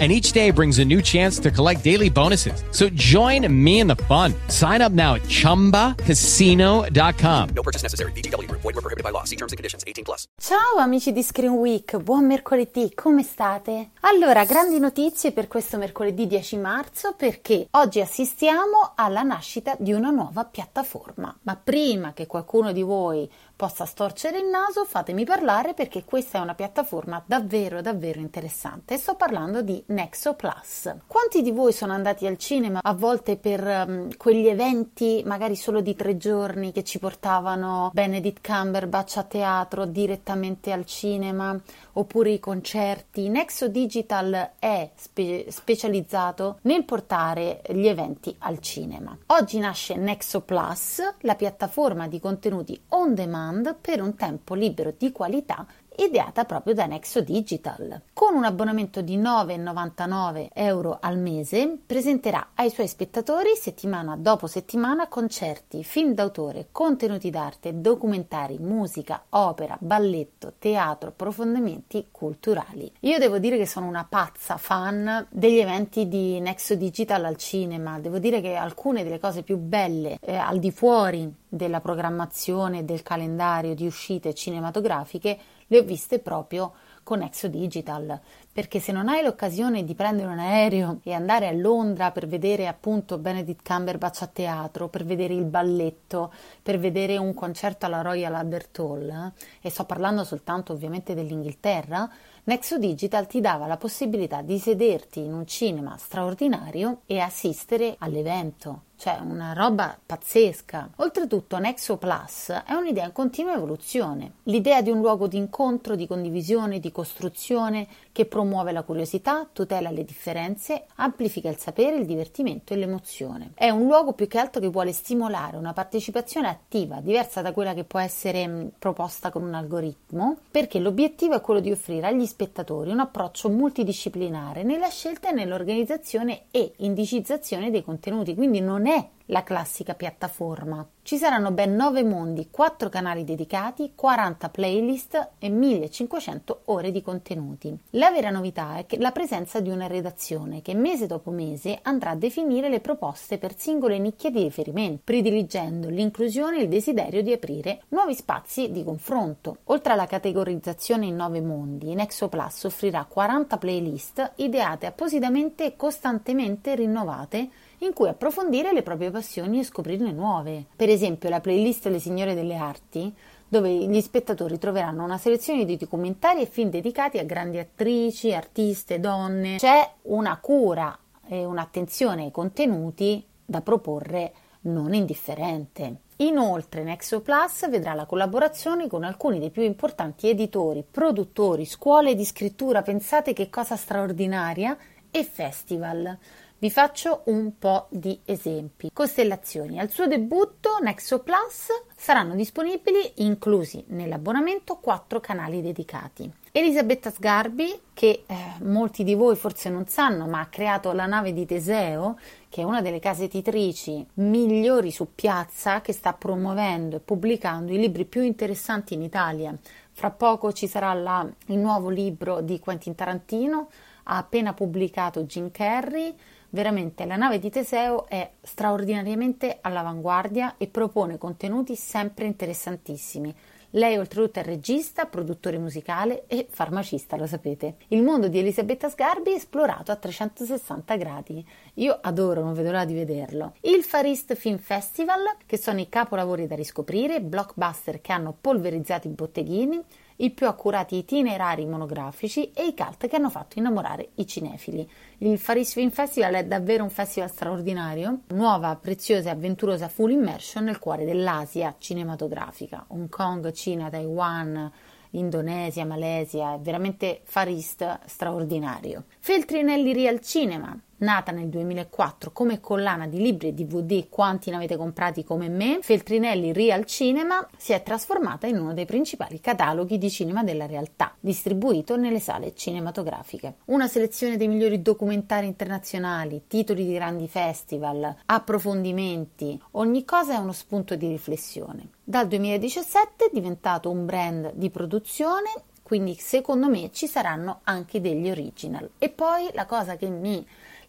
and each day brings a new chance to collect daily bonuses. So join me in the fun. Sign up now at ChumbaCasino.com. No purchase necessary. BGW. Void were prohibited by law. See terms and conditions. 18 plus. Ciao amici di Screen Week, buon mercoledì, come state? Allora, grandi notizie per questo mercoledì 10 marzo perché oggi assistiamo alla nascita di una nuova piattaforma. Ma prima che qualcuno di voi possa storcere il naso, fatemi parlare perché questa è una piattaforma davvero davvero interessante. Sto parlando di Nexo Plus. Quanti di voi sono andati al cinema a volte per um, quegli eventi, magari solo di tre giorni, che ci portavano Benedict Cumberbatch a teatro direttamente al cinema, oppure i concerti? Nexo Digital è spe- specializzato nel portare gli eventi al cinema. Oggi nasce Nexo Plus, la piattaforma di contenuti on demand per un tempo libero di qualità ideata proprio da Nexo Digital. Con un abbonamento di 9,99 euro al mese presenterà ai suoi spettatori settimana dopo settimana concerti, film d'autore, contenuti d'arte, documentari, musica, opera, balletto, teatro, approfondimenti culturali. Io devo dire che sono una pazza fan degli eventi di Nexo Digital al cinema, devo dire che alcune delle cose più belle eh, al di fuori della programmazione del calendario di uscite cinematografiche le ho viste proprio con Exo Digital, perché se non hai l'occasione di prendere un aereo e andare a Londra per vedere appunto Benedict Cumberbatch a teatro, per vedere il balletto, per vedere un concerto alla Royal Albert Hall, eh, e sto parlando soltanto ovviamente dell'Inghilterra, Nexo Digital ti dava la possibilità di sederti in un cinema straordinario e assistere all'evento cioè una roba pazzesca. Oltretutto Nexo Plus è un'idea in continua evoluzione, l'idea di un luogo di incontro, di condivisione, di costruzione che promuove la curiosità, tutela le differenze, amplifica il sapere, il divertimento e l'emozione. È un luogo più che altro che vuole stimolare una partecipazione attiva, diversa da quella che può essere mm, proposta con un algoritmo, perché l'obiettivo è quello di offrire agli spettatori un approccio multidisciplinare nella scelta e nell'organizzazione e indicizzazione dei contenuti, quindi non è la classica piattaforma. Ci saranno ben 9 mondi, 4 canali dedicati, 40 playlist e 1500 ore di contenuti. La vera novità è che la presenza di una redazione che mese dopo mese andrà a definire le proposte per singole nicchie di riferimento, prediligendo l'inclusione e il desiderio di aprire nuovi spazi di confronto. Oltre alla categorizzazione in 9 mondi, Nexo Plus offrirà 40 playlist ideate appositamente e costantemente rinnovate in cui approfondire le proprie passioni e scoprirne nuove. Per esempio la playlist Le Signore delle Arti, dove gli spettatori troveranno una selezione di documentari e film dedicati a grandi attrici, artiste, donne. C'è una cura e un'attenzione ai contenuti da proporre non indifferente. Inoltre Nexo Plus vedrà la collaborazione con alcuni dei più importanti editori, produttori, scuole di scrittura, pensate che cosa straordinaria, e festival. Vi faccio un po' di esempi. Costellazioni. Al suo debutto Nexo Plus saranno disponibili, inclusi nell'abbonamento, quattro canali dedicati. Elisabetta Sgarbi, che eh, molti di voi forse non sanno, ma ha creato la nave di Teseo, che è una delle case editrici migliori su piazza, che sta promuovendo e pubblicando i libri più interessanti in Italia. Fra poco ci sarà la, il nuovo libro di Quentin Tarantino, ha appena pubblicato Jim Carrey, Veramente la nave di Teseo è straordinariamente all'avanguardia e propone contenuti sempre interessantissimi. Lei oltretutto è regista, produttore musicale e farmacista, lo sapete. Il mondo di Elisabetta Sgarbi è esplorato a 360 gradi. Io adoro, non vedo l'ora di vederlo. Il Far East Film Festival, che sono i capolavori da riscoprire, blockbuster che hanno polverizzato i botteghini, i più accurati itinerari monografici e i cult che hanno fatto innamorare i cinefili. Il Faris Film Festival è davvero un festival straordinario, nuova, preziosa e avventurosa full immersion nel cuore dell'Asia cinematografica, Hong Kong, Cina, Taiwan, Indonesia, Malesia, è veramente Far East straordinario. Feltrinelli Real Cinema, nata nel 2004 come collana di libri e DVD, quanti ne avete comprati come me, Feltrinelli Real Cinema si è trasformata in uno dei principali cataloghi di cinema della realtà, distribuito nelle sale cinematografiche. Una selezione dei migliori documentari internazionali, titoli di grandi festival, approfondimenti, ogni cosa è uno spunto di riflessione. Dal 2017 è diventato un brand di produzione quindi secondo me ci saranno anche degli original. E poi la cosa che mi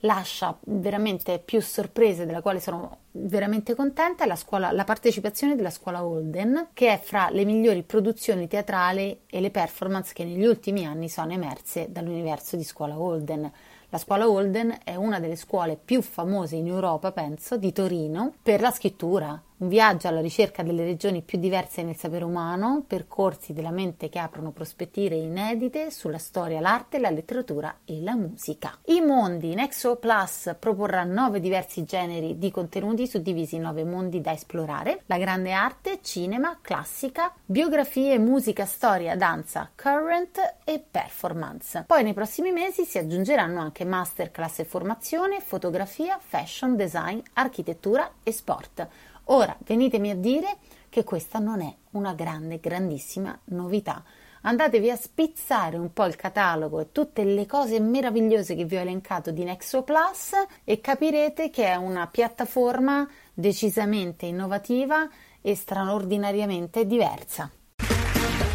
lascia veramente più sorprese, della quale sono veramente contenta, è la, scuola, la partecipazione della scuola Holden, che è fra le migliori produzioni teatrali e le performance che negli ultimi anni sono emerse dall'universo di scuola Holden. La scuola Holden è una delle scuole più famose in Europa, penso, di Torino, per la scrittura, un viaggio alla ricerca delle regioni più diverse nel sapere umano, percorsi della mente che aprono prospettive inedite sulla storia, l'arte, la letteratura e la musica. I mondi Nexo Plus proporrà nove diversi generi di contenuti suddivisi in nove mondi da esplorare: la grande arte, cinema, classica, biografie, musica, storia, danza, current e performance. Poi nei prossimi mesi si aggiungeranno anche masterclass e formazione, fotografia, fashion, design, architettura e sport. Ora venitemi a dire che questa non è una grande, grandissima novità. Andatevi a spizzare un po' il catalogo e tutte le cose meravigliose che vi ho elencato di Nexo Plus e capirete che è una piattaforma decisamente innovativa e straordinariamente diversa.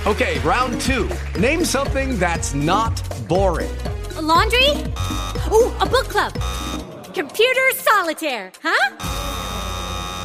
Ok, round 2. Name something that's not boring. A laundry? Ooh, a book club. Computer solitaire, huh?